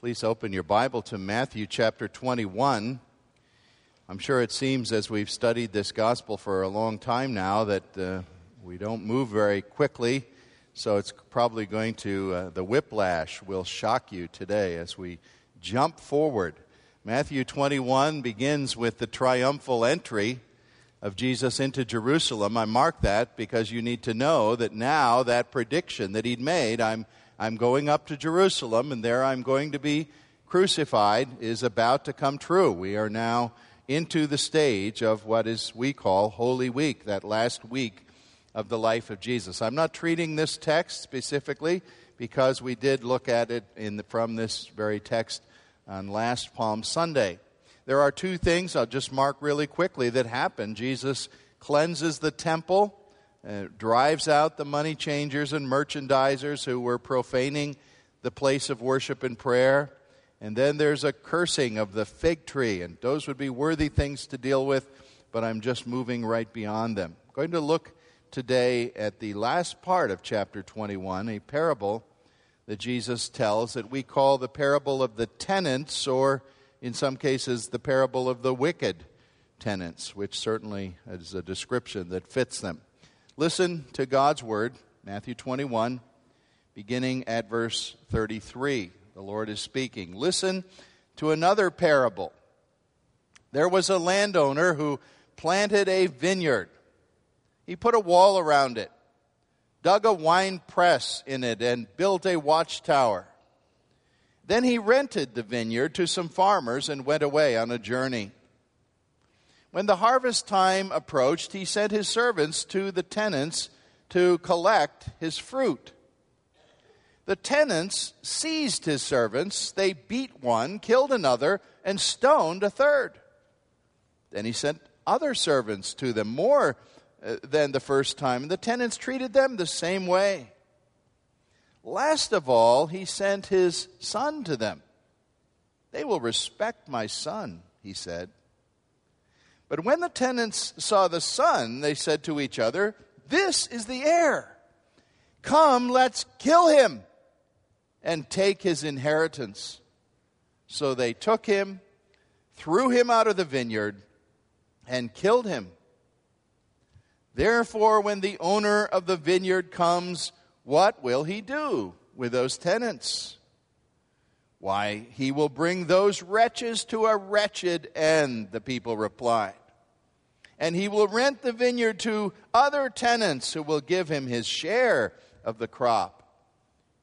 Please open your Bible to Matthew chapter 21. I'm sure it seems as we've studied this gospel for a long time now that uh, we don't move very quickly, so it's probably going to, uh, the whiplash will shock you today as we jump forward. Matthew 21 begins with the triumphal entry of Jesus into Jerusalem. I mark that because you need to know that now that prediction that he'd made, I'm I'm going up to Jerusalem, and there I'm going to be crucified, is about to come true. We are now into the stage of what is we call Holy Week, that last week of the life of Jesus. I'm not treating this text specifically because we did look at it the, from this very text on last Palm Sunday. There are two things I'll just mark really quickly that happen. Jesus cleanses the temple uh, drives out the money changers and merchandisers who were profaning the place of worship and prayer. And then there's a cursing of the fig tree, and those would be worthy things to deal with, but I'm just moving right beyond them. I'm going to look today at the last part of chapter 21, a parable that Jesus tells that we call the parable of the tenants, or in some cases, the parable of the wicked tenants, which certainly is a description that fits them. Listen to God's word, Matthew 21, beginning at verse 33. The Lord is speaking. Listen to another parable. There was a landowner who planted a vineyard. He put a wall around it, dug a wine press in it, and built a watchtower. Then he rented the vineyard to some farmers and went away on a journey. When the harvest time approached, he sent his servants to the tenants to collect his fruit. The tenants seized his servants. They beat one, killed another, and stoned a third. Then he sent other servants to them, more uh, than the first time, and the tenants treated them the same way. Last of all, he sent his son to them. They will respect my son, he said. But when the tenants saw the son, they said to each other, This is the heir. Come, let's kill him and take his inheritance. So they took him, threw him out of the vineyard, and killed him. Therefore, when the owner of the vineyard comes, what will he do with those tenants? Why, he will bring those wretches to a wretched end, the people replied and he will rent the vineyard to other tenants who will give him his share of the crop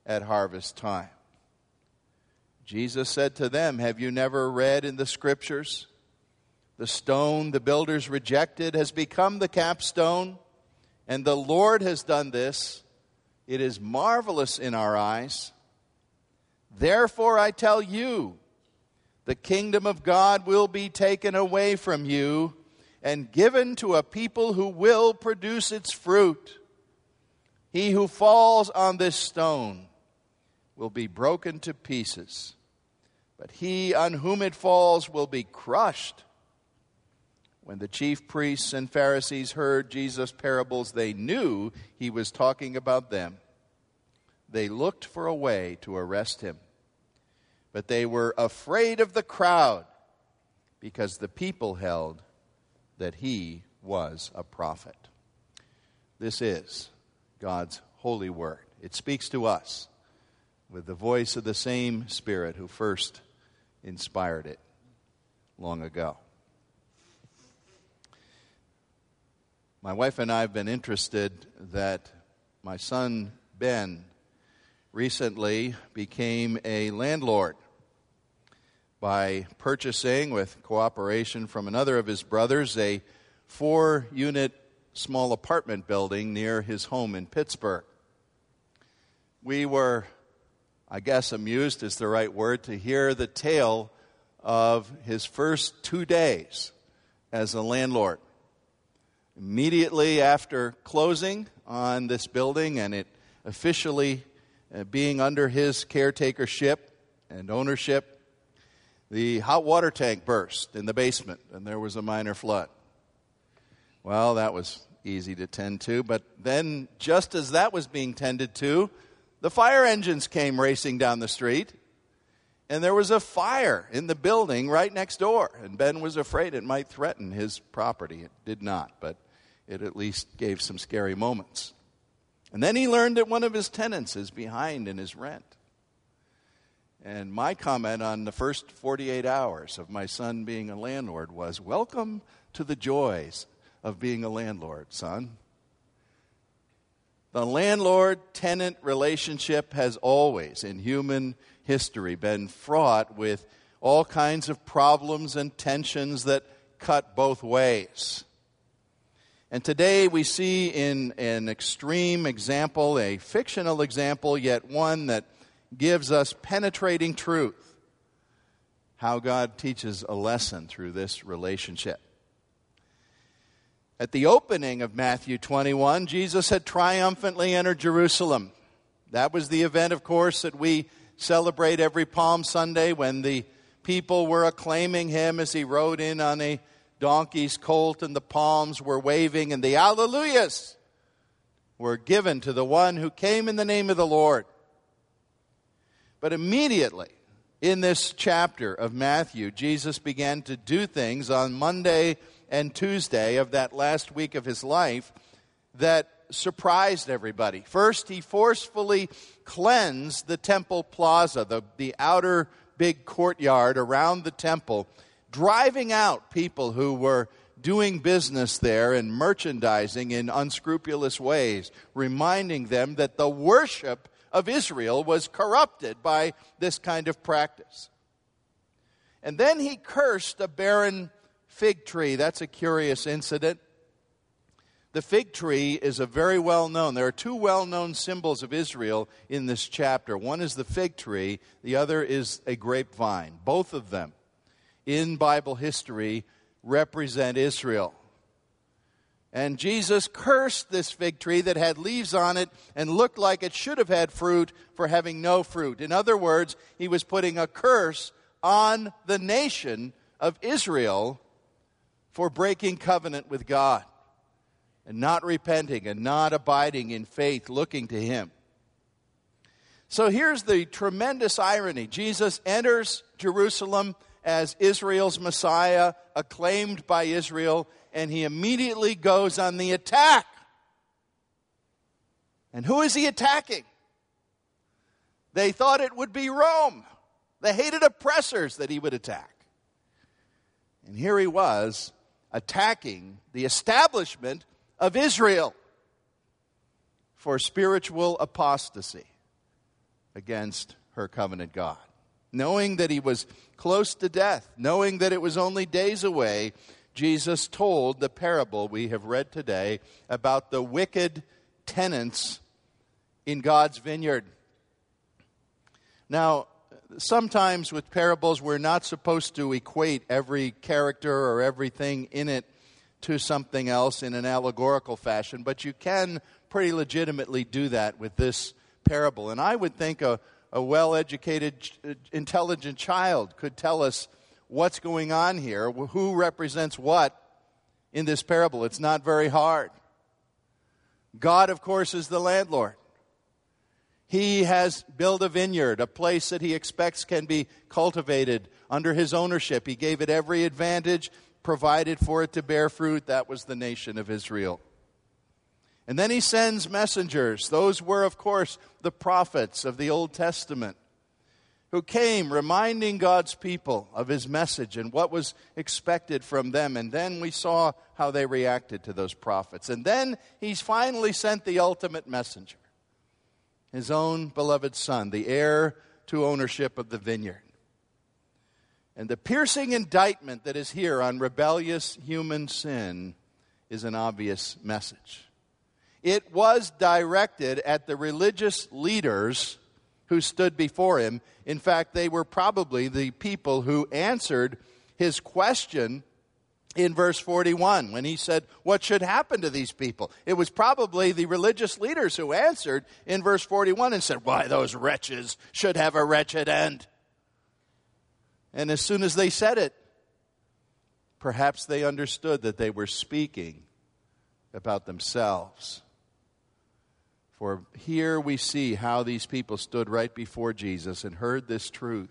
at harvest time. Jesus said to them, Have you never read in the scriptures? The stone the builders rejected has become the capstone, and the Lord has done this. It is marvelous in our eyes. Therefore, I tell you, the kingdom of God will be taken away from you and given to a people who will produce its fruit. He who falls on this stone will be broken to pieces, but he on whom it falls will be crushed. When the chief priests and Pharisees heard Jesus' parables, they knew he was talking about them. They looked for a way to arrest him, but they were afraid of the crowd because the people held that he was a prophet. This is God's holy word. It speaks to us with the voice of the same Spirit who first inspired it long ago. My wife and I have been interested that my son Ben recently became a landlord by purchasing, with cooperation from another of his brothers, a four unit small apartment building near his home in Pittsburgh. We were, I guess, amused is the right word, to hear the tale of his first two days as a landlord. Immediately after closing on this building and it officially uh, being under his caretakership and ownership, the hot water tank burst in the basement and there was a minor flood. Well, that was easy to tend to, but then just as that was being tended to, the fire engines came racing down the street And there was a fire in the building right next door. And Ben was afraid it might threaten his property. It did not, but it at least gave some scary moments. And then he learned that one of his tenants is behind in his rent. And my comment on the first 48 hours of my son being a landlord was Welcome to the joys of being a landlord, son. The landlord tenant relationship has always, in human history, been fraught with all kinds of problems and tensions that cut both ways. And today we see in an extreme example, a fictional example, yet one that gives us penetrating truth, how God teaches a lesson through this relationship. At the opening of Matthew 21, Jesus had triumphantly entered Jerusalem. That was the event, of course, that we celebrate every Palm Sunday when the people were acclaiming him as he rode in on a donkey's colt and the palms were waving and the alleluias were given to the one who came in the name of the Lord. But immediately in this chapter of Matthew, Jesus began to do things on Monday and Tuesday of that last week of his life that surprised everybody. First, he forcefully cleansed the temple plaza, the, the outer big courtyard around the temple, driving out people who were doing business there and merchandising in unscrupulous ways, reminding them that the worship of Israel was corrupted by this kind of practice. And then he cursed a barren fig tree. That's a curious incident. The fig tree is a very well known, there are two well known symbols of Israel in this chapter. One is the fig tree, the other is a grapevine. Both of them in Bible history represent Israel. And Jesus cursed this fig tree that had leaves on it and looked like it should have had fruit for having no fruit. In other words, he was putting a curse on the nation of Israel for breaking covenant with God and not repenting and not abiding in faith, looking to Him. So here's the tremendous irony Jesus enters Jerusalem as Israel's Messiah, acclaimed by Israel, and he immediately goes on the attack. And who is he attacking? They thought it would be Rome, the hated oppressors that he would attack. And here he was attacking the establishment of Israel for spiritual apostasy against her covenant God. Knowing that he was close to death, knowing that it was only days away, Jesus told the parable we have read today about the wicked tenants in God's vineyard. Now, sometimes with parables, we're not supposed to equate every character or everything in it to something else in an allegorical fashion, but you can pretty legitimately do that with this parable. And I would think a, a well educated, uh, intelligent child could tell us what's going on here, who represents what in this parable. It's not very hard. God, of course, is the landlord. He has built a vineyard, a place that he expects can be cultivated under his ownership. He gave it every advantage, provided for it to bear fruit. That was the nation of Israel. And then he sends messengers. Those were, of course, the prophets of the Old Testament who came reminding God's people of his message and what was expected from them. And then we saw how they reacted to those prophets. And then he's finally sent the ultimate messenger his own beloved son, the heir to ownership of the vineyard. And the piercing indictment that is here on rebellious human sin is an obvious message. It was directed at the religious leaders who stood before him. In fact, they were probably the people who answered his question in verse 41 when he said, What should happen to these people? It was probably the religious leaders who answered in verse 41 and said, Why, those wretches should have a wretched end. And as soon as they said it, perhaps they understood that they were speaking about themselves. For here we see how these people stood right before Jesus and heard this truth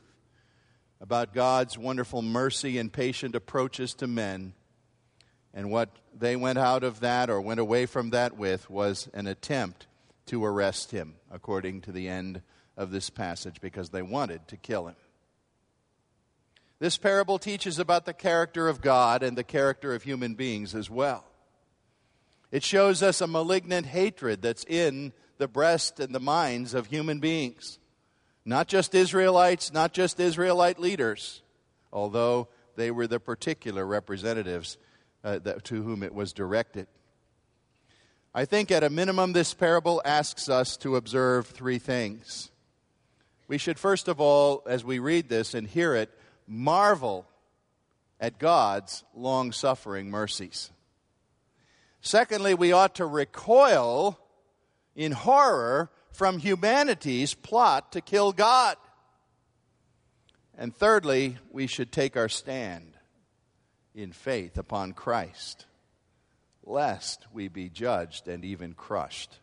about God's wonderful mercy and patient approaches to men. And what they went out of that or went away from that with was an attempt to arrest him, according to the end of this passage, because they wanted to kill him. This parable teaches about the character of God and the character of human beings as well. It shows us a malignant hatred that's in the breast and the minds of human beings. Not just Israelites, not just Israelite leaders, although they were the particular representatives uh, that, to whom it was directed. I think at a minimum, this parable asks us to observe three things. We should, first of all, as we read this and hear it, marvel at God's long suffering mercies. Secondly, we ought to recoil in horror from humanity's plot to kill God. And thirdly, we should take our stand in faith upon Christ, lest we be judged and even crushed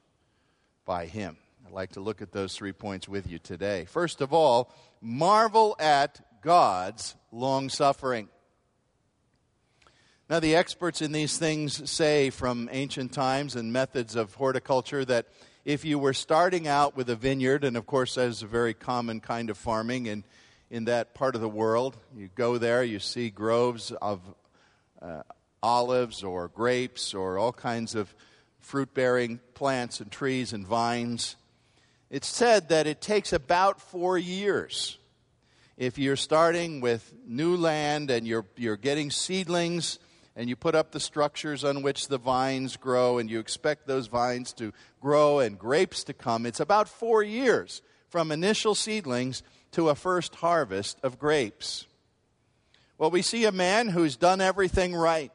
by Him. I'd like to look at those three points with you today. First of all, marvel at God's long suffering. Now, the experts in these things say from ancient times and methods of horticulture that if you were starting out with a vineyard, and of course, that is a very common kind of farming in, in that part of the world, you go there, you see groves of uh, olives or grapes or all kinds of fruit bearing plants and trees and vines. It's said that it takes about four years. If you're starting with new land and you're, you're getting seedlings and you put up the structures on which the vines grow, and you expect those vines to grow and grapes to come. It's about four years from initial seedlings to a first harvest of grapes. Well, we see a man who's done everything right.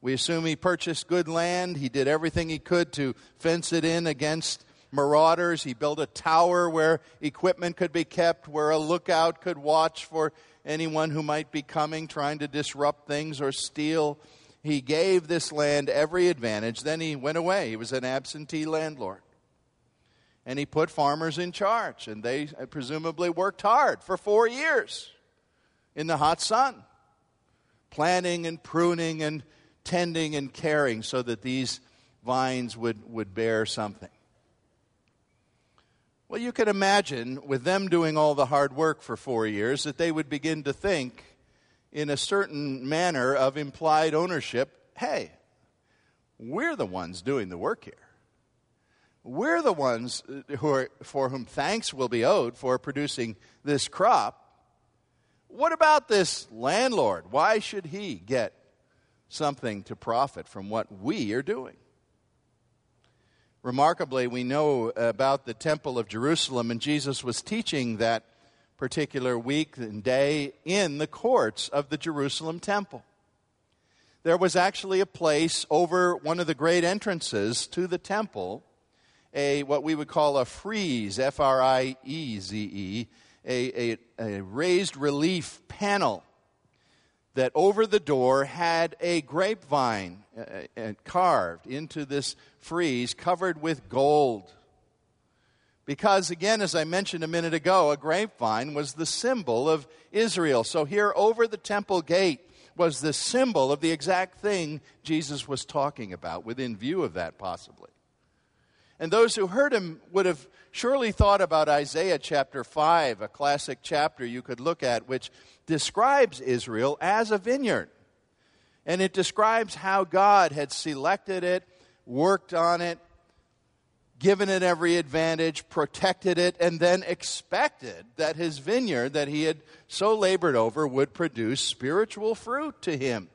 We assume he purchased good land. He did everything he could to fence it in against marauders. He built a tower where equipment could be kept, where a lookout could watch for anyone who might be coming trying to disrupt things or steal. He gave this land every advantage. Then he went away. He was an absentee landlord. And he put farmers in charge, and they uh, presumably worked hard for four years in the hot sun, planting and pruning and tending and caring so that these vines would, would bear something. Well, you can imagine with them doing all the hard work for four years that they would begin to think in a certain manner of implied ownership hey, we're the ones doing the work here. We're the ones uh, who are, for whom thanks will be owed for producing this crop. What about this landlord? Why should he get something to profit from what we are doing? Remarkably, we know about the Temple of Jerusalem, and Jesus was teaching that particular week and day in the courts of the Jerusalem Temple. There was actually a place over one of the great entrances to the temple, a what we would call a frieze, F R I E Z E, a, a raised relief panel that over the door had a grapevine uh, uh, carved into this frieze covered with gold. Because, again, as I mentioned a minute ago, a grapevine was the symbol of Israel. So, here over the temple gate was the symbol of the exact thing Jesus was talking about, within view of that, possibly. And those who heard him would have surely thought about Isaiah chapter 5, a classic chapter you could look at, which describes Israel as a vineyard. And it describes how God had selected it, worked on it, given it every advantage, protected it, and then expected that his vineyard that he had so labored over would produce spiritual fruit to him.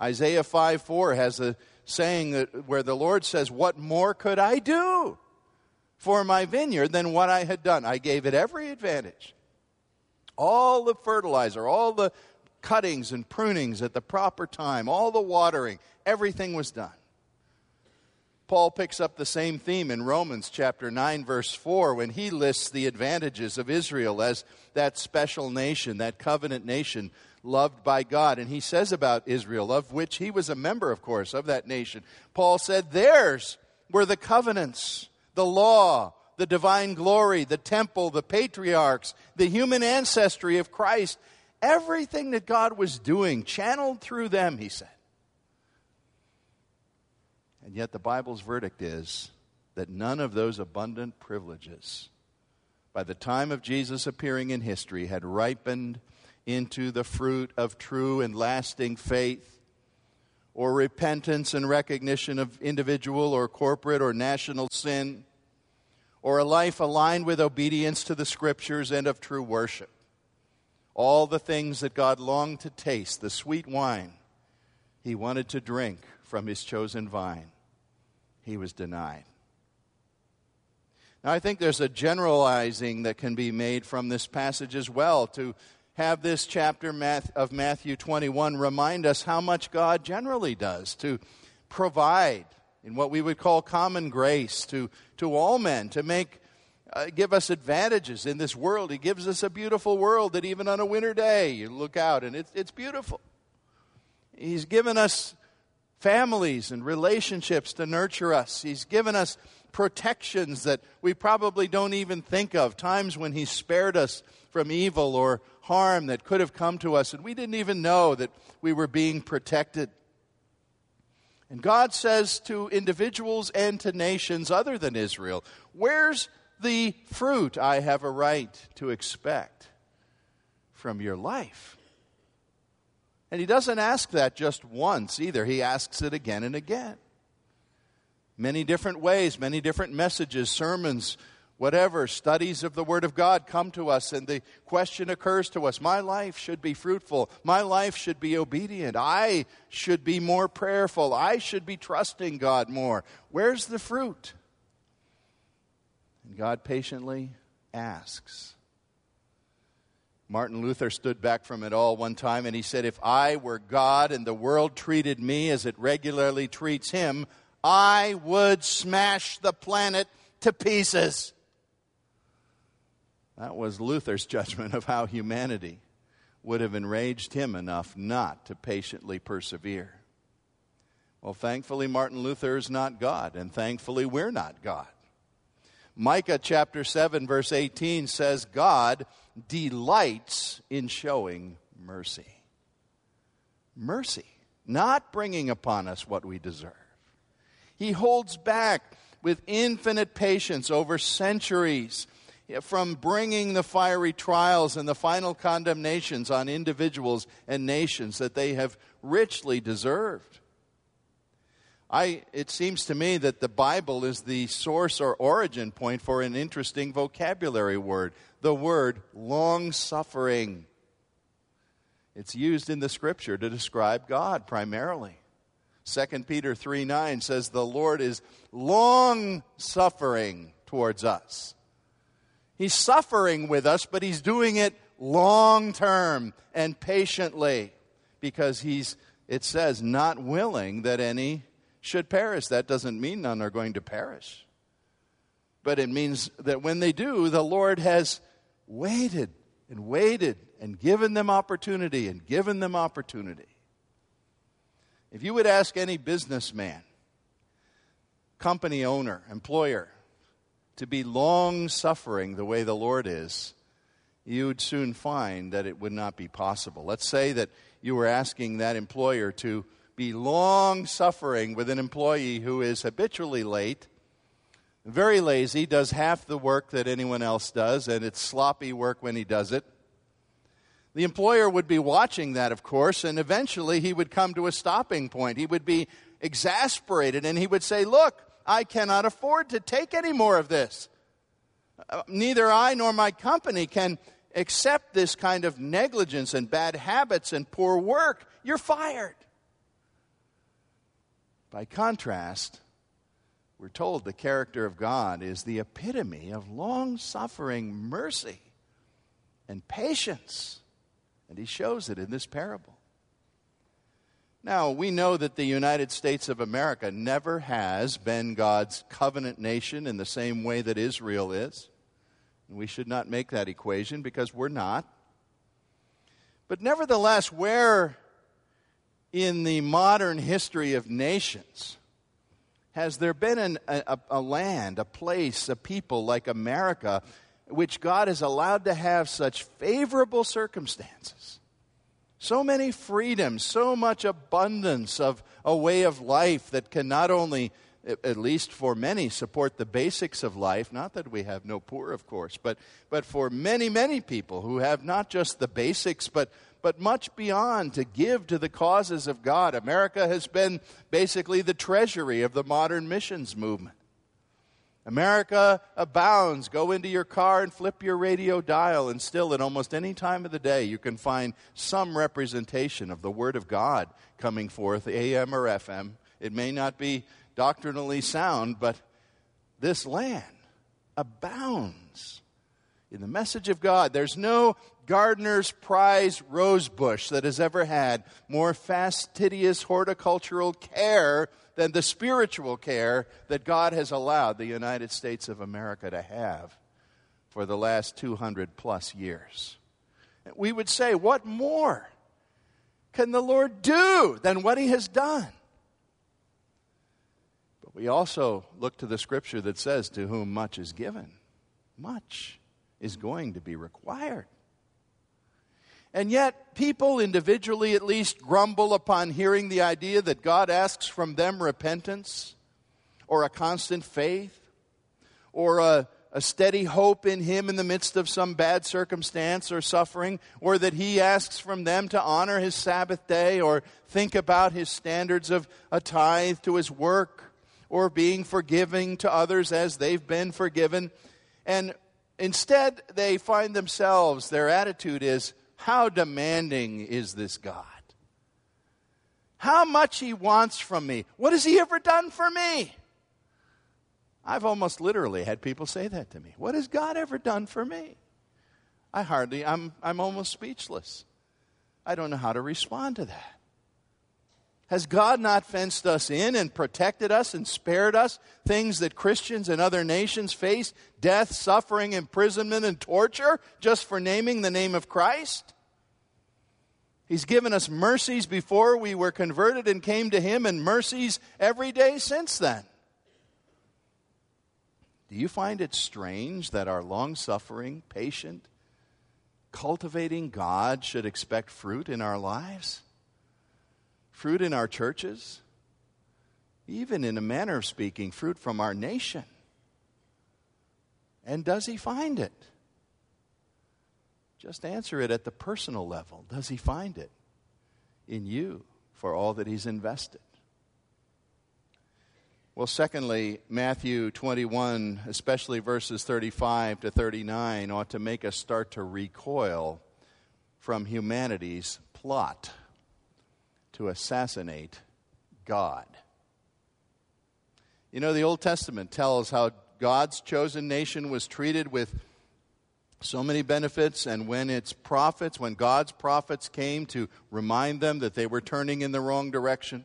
Isaiah 5 4 has a saying that, where the Lord says, What more could I do for my vineyard than what I had done? I gave it every advantage. All the fertilizer, all the cuttings and prunings at the proper time, all the watering, everything was done. Paul picks up the same theme in Romans chapter 9, verse 4, when he lists the advantages of Israel as that special nation, that covenant nation loved by God. And he says about Israel, of which he was a member, of course, of that nation. Paul said, Theirs were the covenants, the law, the divine glory, the temple, the patriarchs, the human ancestry of Christ. Everything that God was doing channeled through them, he said. And yet the Bible's verdict is that none of those abundant privileges, by the time of Jesus appearing in history, had ripened into the fruit of true and lasting faith or repentance and recognition of individual or corporate or national sin or a life aligned with obedience to the scriptures and of true worship. All the things that God longed to taste, the sweet wine he wanted to drink from his chosen vine, he was denied. Now, I think there's a generalizing that can be made from this passage as well to have this chapter of Matthew 21 remind us how much God generally does to provide in what we would call common grace to, to all men, to make uh, give us advantages in this world. He gives us a beautiful world that even on a winter day you look out and it's, it's beautiful. He's given us families and relationships to nurture us. He's given us protections that we probably don't even think of, times when He spared us from evil or harm that could have come to us, and we didn't even know that we were being protected. And God says to individuals and to nations other than Israel, Where's the fruit I have a right to expect from your life? And He doesn't ask that just once either, He asks it again and again. Many different ways, many different messages, sermons whatever studies of the Word of God come to us, and the question occurs to us my life should be fruitful. My life should be obedient. I should be more prayerful. I should be trusting God more. Where's the fruit? And God patiently asks. Martin Luther stood back from it all one time and he said, If I were God and the world treated me as it regularly treats him, I would smash the planet to pieces. That was Luther's judgment of how humanity would have enraged him enough not to patiently persevere. Well, thankfully, Martin Luther is not God, and thankfully, we're not God. Micah chapter 7, verse 18 says, God delights in showing mercy. Mercy, not bringing upon us what we deserve. He holds back with infinite patience over centuries from bringing the fiery trials and the final condemnations on individuals and nations that they have richly deserved. I, it seems to me that the Bible is the source or origin point for an interesting vocabulary word the word long suffering. It's used in the scripture to describe God primarily. 2 Peter 3 9 says, The Lord is long suffering towards us He's suffering with us, but he's doing it long term and patiently because he's, it says, not willing that any should perish. That doesn't mean none are going to perish. But it means that when they do, the Lord has waited and waited and given them opportunity and given them opportunity. If you would ask any businessman, company owner, employer, to be long suffering the way the Lord is, you would soon find that it would not be possible. Let's say that you were asking that employer to be long suffering with an employee who is habitually late, very lazy, does half the work that anyone else does, and it's sloppy work when he does it. The employer would be watching that, of course, and eventually he would come to a stopping point. He would be exasperated and he would say, Look, I cannot afford to take any more of this. Uh, neither I nor my company can accept this kind of negligence and bad habits and poor work. You're fired. By contrast, we're told the character of God is the epitome of long suffering mercy and patience. And he shows it in this parable. Now, we know that the United States of America never has been God's covenant nation in the same way that Israel is. We should not make that equation because we're not. But nevertheless, where in the modern history of nations has there been an, a, a land, a place, a people like America, which God has allowed to have such favorable circumstances? So many freedoms, so much abundance of a way of life that can not only, at least for many, support the basics of life. Not that we have no poor, of course, but, but for many, many people who have not just the basics, but, but much beyond to give to the causes of God. America has been basically the treasury of the modern missions movement. America abounds. Go into your car and flip your radio dial, and still, at almost any time of the day, you can find some representation of the Word of God coming forth, AM or FM. It may not be doctrinally sound, but this land abounds in the message of God. There's no gardener's prize rose bush that has ever had more fastidious horticultural care than the spiritual care that God has allowed the United States of America to have for the last 200 plus years. We would say, what more can the Lord do than what He has done? But we also look to the scripture that says, To whom much is given, much is going to be required. And yet, people individually at least grumble upon hearing the idea that God asks from them repentance or a constant faith or a, a steady hope in Him in the midst of some bad circumstance or suffering, or that He asks from them to honor His Sabbath day or think about His standards of a tithe to His work or being forgiving to others as they've been forgiven. And instead, they find themselves, their attitude is, how demanding is this God? How much He wants from me? What has He ever done for me? I've almost literally had people say that to me. What has God ever done for me? I hardly, I'm, I'm almost speechless. I don't know how to respond to that. Has God not fenced us in and protected us and spared us things that Christians and other nations face death, suffering, imprisonment, and torture just for naming the name of Christ? He's given us mercies before we were converted and came to Him, and mercies every day since then. Do you find it strange that our long suffering, patient, cultivating God should expect fruit in our lives? Fruit in our churches, even in a manner of speaking, fruit from our nation. And does he find it? Just answer it at the personal level. Does he find it in you for all that he's invested? Well, secondly, Matthew 21, especially verses 35 to 39, ought to make us start to recoil from humanity's plot to assassinate God. You know, the Old Testament tells how God's chosen nation was treated with so many benefits, and when its prophets, when God's prophets came to remind them that they were turning in the wrong direction,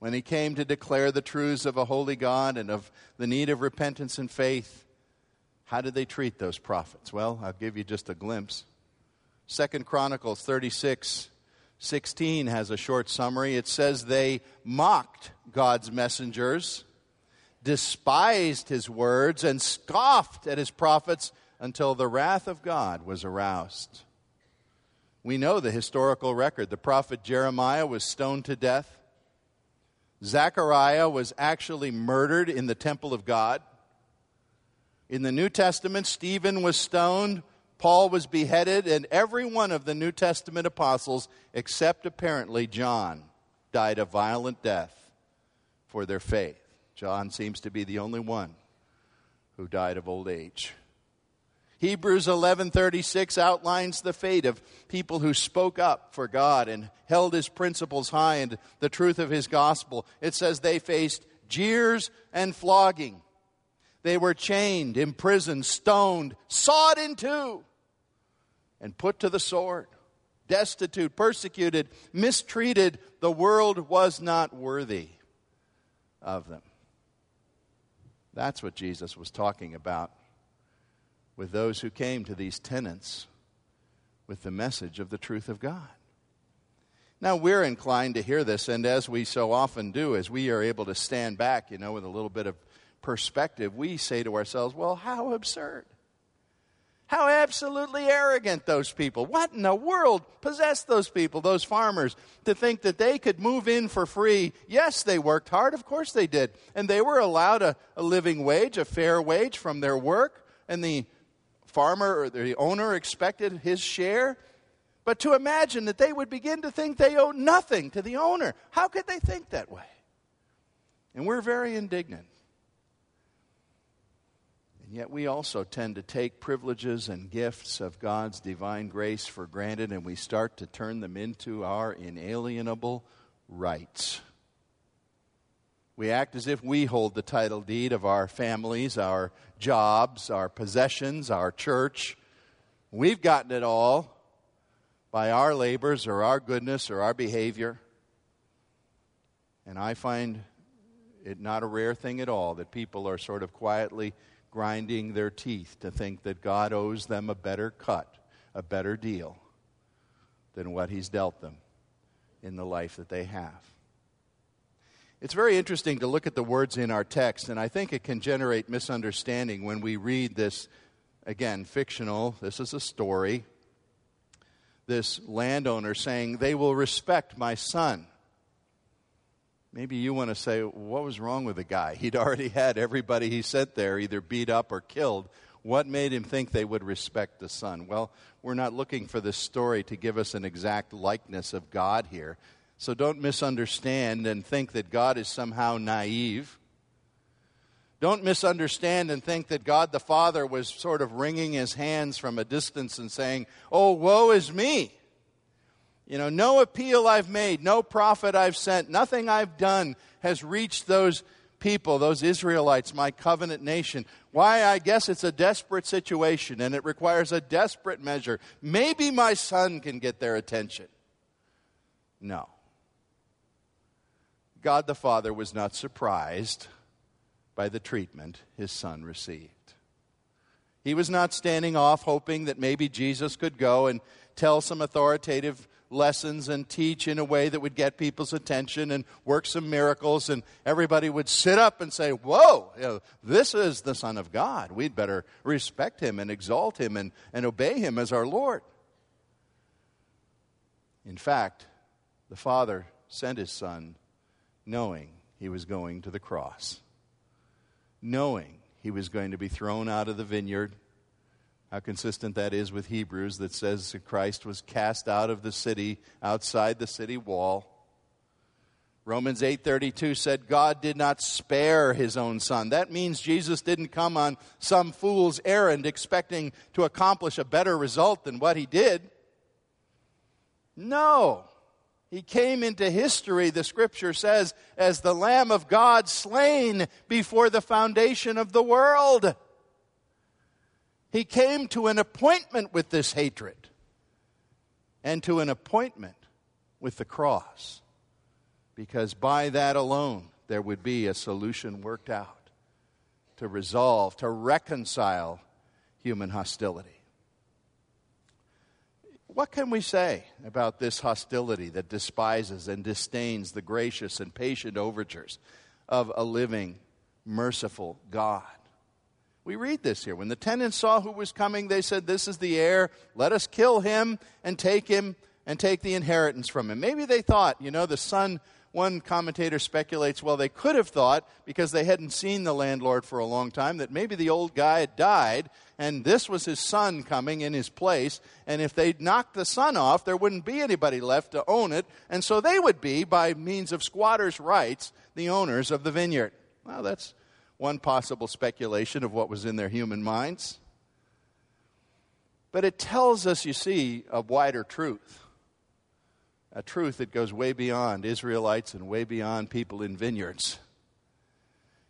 when He came to declare the truths of a holy God and of the need of repentance and faith, how did they treat those prophets? Well, I'll give you just a glimpse. Second Chronicles 36 16 has a short summary. It says they mocked God's messengers, despised his words, and scoffed at his prophets until the wrath of God was aroused. We know the historical record. The prophet Jeremiah was stoned to death. Zechariah was actually murdered in the temple of God. In the New Testament, Stephen was stoned Paul was beheaded, and every one of the New Testament apostles, except apparently John, died a violent death for their faith. John seems to be the only one who died of old age. Hebrews 11:36 outlines the fate of people who spoke up for God and held his principles high and the truth of his gospel. It says they faced jeers and flogging. They were chained, imprisoned, stoned, sawed in two and put to the sword, destitute, persecuted, mistreated. The world was not worthy of them. That's what Jesus was talking about with those who came to these tenants with the message of the truth of God. Now, we're inclined to hear this, and as we so often do, as we are able to stand back, you know, with a little bit of perspective, we say to ourselves, well, how absurd. How absolutely arrogant those people. What in the world possessed those people, those farmers, to think that they could move in for free? Yes, they worked hard. Of course they did. And they were allowed a, a living wage, a fair wage from their work. And the farmer or the owner expected his share. But to imagine that they would begin to think they owe nothing to the owner, how could they think that way? And we're very indignant. Yet we also tend to take privileges and gifts of God's divine grace for granted and we start to turn them into our inalienable rights. We act as if we hold the title deed of our families, our jobs, our possessions, our church. We've gotten it all by our labors or our goodness or our behavior. And I find it not a rare thing at all that people are sort of quietly grinding their teeth to think that God owes them a better cut, a better deal than what He's dealt them in the life that they have. It's very interesting to look at the words in our text, and I think it can generate misunderstanding when we read this, again, fictional, this is a story this landowner saying, They will respect my son. Maybe you want to say, What was wrong with the guy? He'd already had everybody he sent there either beat up or killed. What made him think they would respect the son? Well, we're not looking for this story to give us an exact likeness of God here. So don't misunderstand and think that God is somehow naive. Don't misunderstand and think that God the Father was sort of wringing his hands from a distance and saying, Oh, woe is me. You know, no appeal I've made, no prophet I've sent, nothing I've done has reached those people, those Israelites, my covenant nation. Why? I guess it's a desperate situation and it requires a desperate measure. Maybe my son can get their attention. No. God the Father was not surprised by the treatment his son received. He was not standing off hoping that maybe Jesus could go and tell some authoritative lessons and teach in a way that would get people's attention and work some miracles, and everybody would sit up and say, Whoa, you know, this is the Son of God. We'd better respect him and exalt him and, and obey him as our Lord. In fact, the Father sent his Son knowing he was going to the cross knowing he was going to be thrown out of the vineyard. How consistent that is with Hebrews that says that Christ was cast out of the city, outside the city wall. Romans 8:32 said God did not spare his own son. That means Jesus didn't come on some fool's errand expecting to accomplish a better result than what he did. No. He came into history, the scripture says, as the Lamb of God slain before the foundation of the world. He came to an appointment with this hatred and to an appointment with the cross, because by that alone there would be a solution worked out to resolve, to reconcile human hostility. What can we say about this hostility that despises and disdains the gracious and patient overtures of a living, merciful God? We read this here. When the tenants saw who was coming, they said, This is the heir. Let us kill him and take him and take the inheritance from him. Maybe they thought, you know, the son one commentator speculates, well, they could have thought, because they hadn't seen the landlord for a long time, that maybe the old guy had died and this was his son coming in his place. And if they'd knocked the son off, there wouldn't be anybody left to own it. And so they would be, by means of squatters' rights, the owners of the vineyard. Well, that's one possible speculation of what was in their human minds. But it tells us, you see, a wider truth a truth that goes way beyond Israelites and way beyond people in vineyards.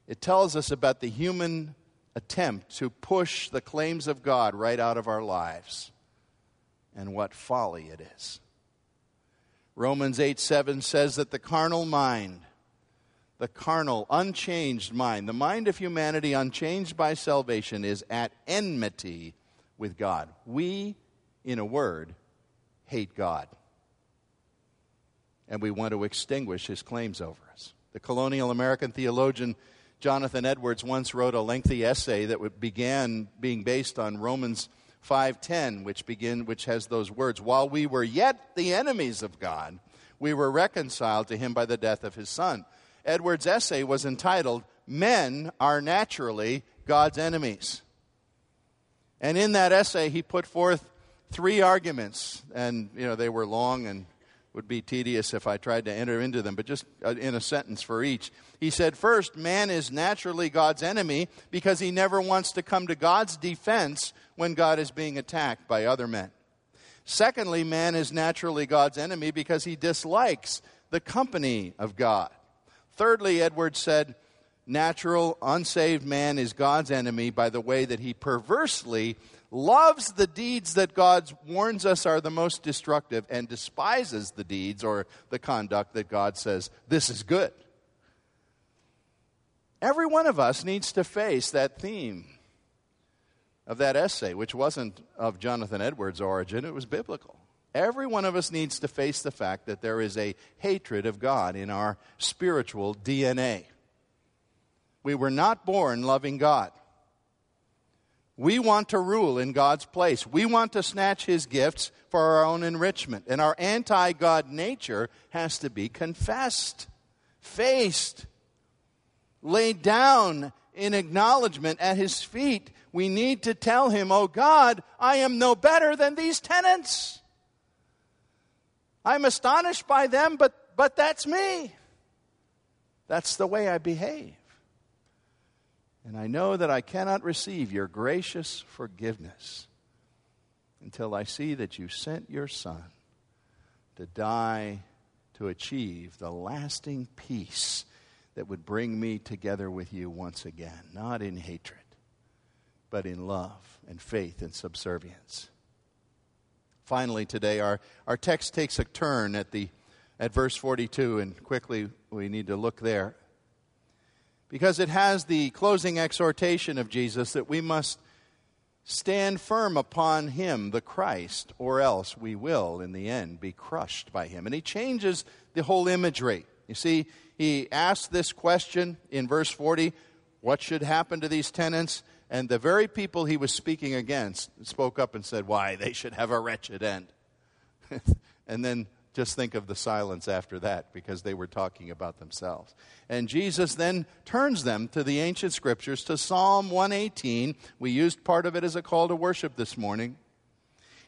It tells us about the human attempt to push the claims of God right out of our lives and what folly it is. Romans 8 7 says that the carnal mind, the carnal, unchanged mind, the mind of humanity unchanged by salvation, is at enmity with God. We, in a word, hate God. and we want to extinguish his claims over us. The colonial American theologian Jonathan Edwards once wrote a lengthy essay that began being based on Romans 5:10 which begin which has those words while we were yet the enemies of God we were reconciled to him by the death of his son. Edwards' essay was entitled Men Are Naturally God's Enemies. And in that essay he put forth three arguments and you know they were long and would be tedious if I tried to enter into them, but just uh, in a sentence for each. He said, First, man is naturally God's enemy because he never wants to come to God's defense when God is being attacked by other men. Secondly, man is naturally God's enemy because he dislikes the company of God. Thirdly, Edwards said, natural, unsaved man is God's enemy by the way that he perversely loves the deeds that God warns us are the most destructive and despises the deeds or the conduct that God says, this is good. Every one of us needs to face that theme of that essay, which wasn't of Jonathan Edwards' origin, it was biblical. Every one of us needs to face the fact that there is a hatred of God in our spiritual DNA. We were not born loving God. We want to rule in God's place. We want to snatch His gifts for our own enrichment. And our anti God nature has to be confessed, faced, laid down in acknowledgement at His feet. We need to tell Him, Oh God, I am no better than these tenants. I'm astonished by them, but, but that's me. That's the way I behave. And I know that I cannot receive your gracious forgiveness until I see that you sent your Son to die to achieve the lasting peace that would bring me together with you once again, not in hatred, but in love and faith and subservience. Finally, today, our, our text takes a turn at, the, at verse 42, and quickly we need to look there because it has the closing exhortation of Jesus that we must stand firm upon him, the Christ, or else we will, in the end, be crushed by him. And he changes the whole imagery. You see, he asks this question in verse 40 what should happen to these tenants? And the very people he was speaking against spoke up and said, Why, they should have a wretched end. and then just think of the silence after that because they were talking about themselves. And Jesus then turns them to the ancient scriptures, to Psalm 118. We used part of it as a call to worship this morning.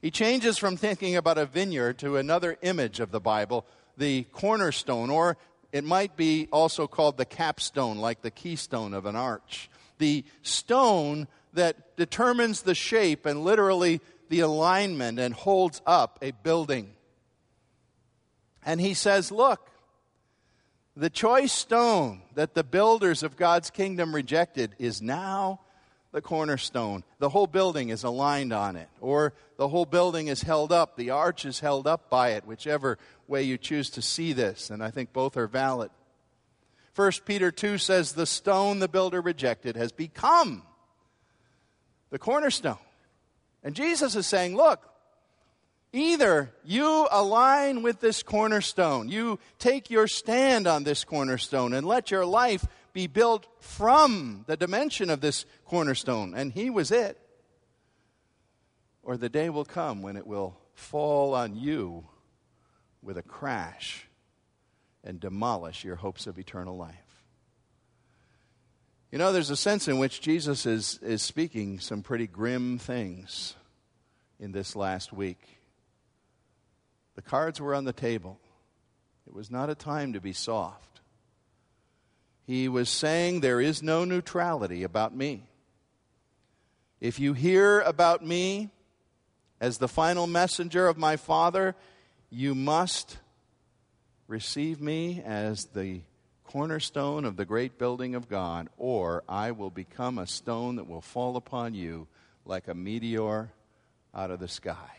He changes from thinking about a vineyard to another image of the Bible, the cornerstone, or it might be also called the capstone, like the keystone of an arch. The stone that determines the shape and literally the alignment and holds up a building. And he says, Look, the choice stone that the builders of God's kingdom rejected is now the cornerstone. The whole building is aligned on it, or the whole building is held up. The arch is held up by it, whichever way you choose to see this, and I think both are valid. 1 Peter 2 says, The stone the builder rejected has become the cornerstone. And Jesus is saying, Look, Either you align with this cornerstone, you take your stand on this cornerstone, and let your life be built from the dimension of this cornerstone, and He was it. Or the day will come when it will fall on you with a crash and demolish your hopes of eternal life. You know, there's a sense in which Jesus is, is speaking some pretty grim things in this last week. The cards were on the table. It was not a time to be soft. He was saying, There is no neutrality about me. If you hear about me as the final messenger of my Father, you must receive me as the cornerstone of the great building of God, or I will become a stone that will fall upon you like a meteor out of the sky.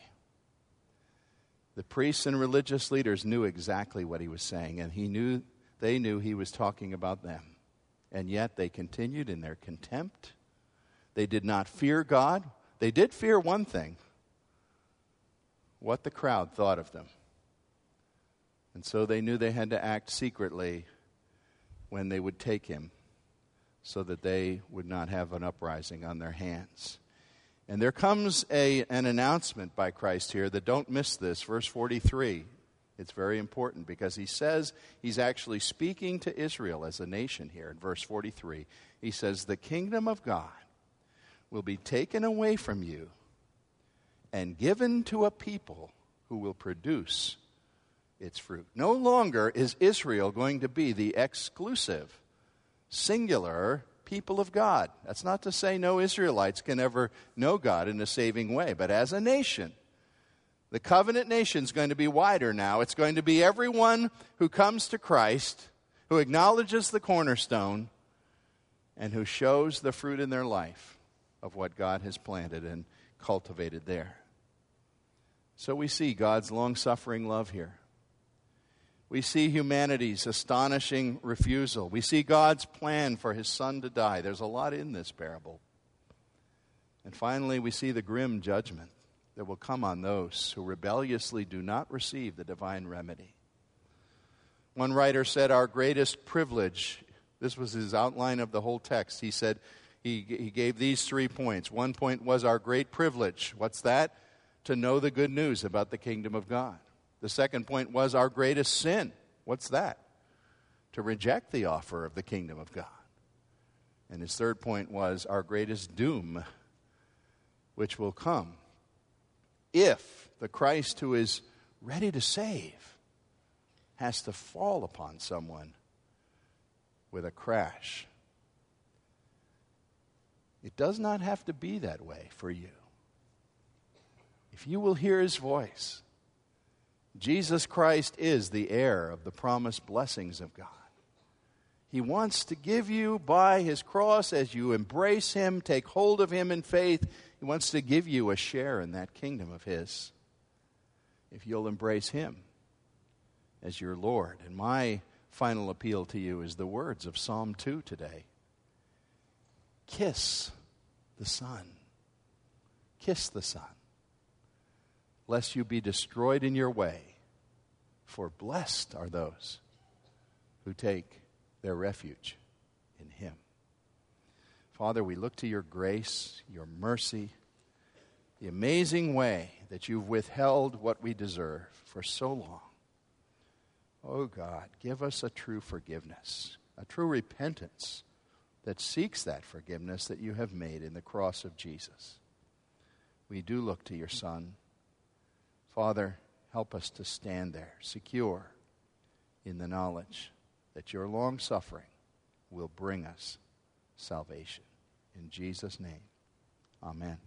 The priests and religious leaders knew exactly what he was saying, and he knew, they knew he was talking about them. And yet they continued in their contempt. They did not fear God. They did fear one thing what the crowd thought of them. And so they knew they had to act secretly when they would take him so that they would not have an uprising on their hands. And there comes a, an announcement by Christ here that don't miss this. Verse 43. It's very important because he says he's actually speaking to Israel as a nation here in verse 43. He says, The kingdom of God will be taken away from you and given to a people who will produce its fruit. No longer is Israel going to be the exclusive, singular people of God. That's not to say no Israelites can ever know God in a saving way, but as a nation, the covenant nation is going to be wider now. It's going to be everyone who comes to Christ, who acknowledges the cornerstone, and who shows the fruit in their life of what God has planted and cultivated there. So we see God's long suffering love here. We see humanity's astonishing refusal. We see God's plan for his son to die. There's a lot in this parable. And finally, we see the grim judgment that will come on those who rebelliously do not receive the divine remedy. One writer said, Our greatest privilege, this was his outline of the whole text. He said, he, he gave these three points. One point was our great privilege. What's that? To know the good news about the kingdom of God. The second point was our greatest sin. What's that? To reject the offer of the kingdom of God. And his third point was our greatest doom, which will come if the Christ who is ready to save has to fall upon someone with a crash. It does not have to be that way for you. If you will hear his voice, Jesus Christ is the heir of the promised blessings of God. He wants to give you by his cross as you embrace him, take hold of him in faith. He wants to give you a share in that kingdom of his. If you'll embrace him as your Lord. And my final appeal to you is the words of Psalm 2 today Kiss the Son. Kiss the Son, lest you be destroyed in your way. For blessed are those who take their refuge in Him. Father, we look to your grace, your mercy, the amazing way that you've withheld what we deserve for so long. Oh God, give us a true forgiveness, a true repentance that seeks that forgiveness that you have made in the cross of Jesus. We do look to your Son. Father, help us to stand there secure in the knowledge that your long suffering will bring us salvation. In Jesus' name, amen.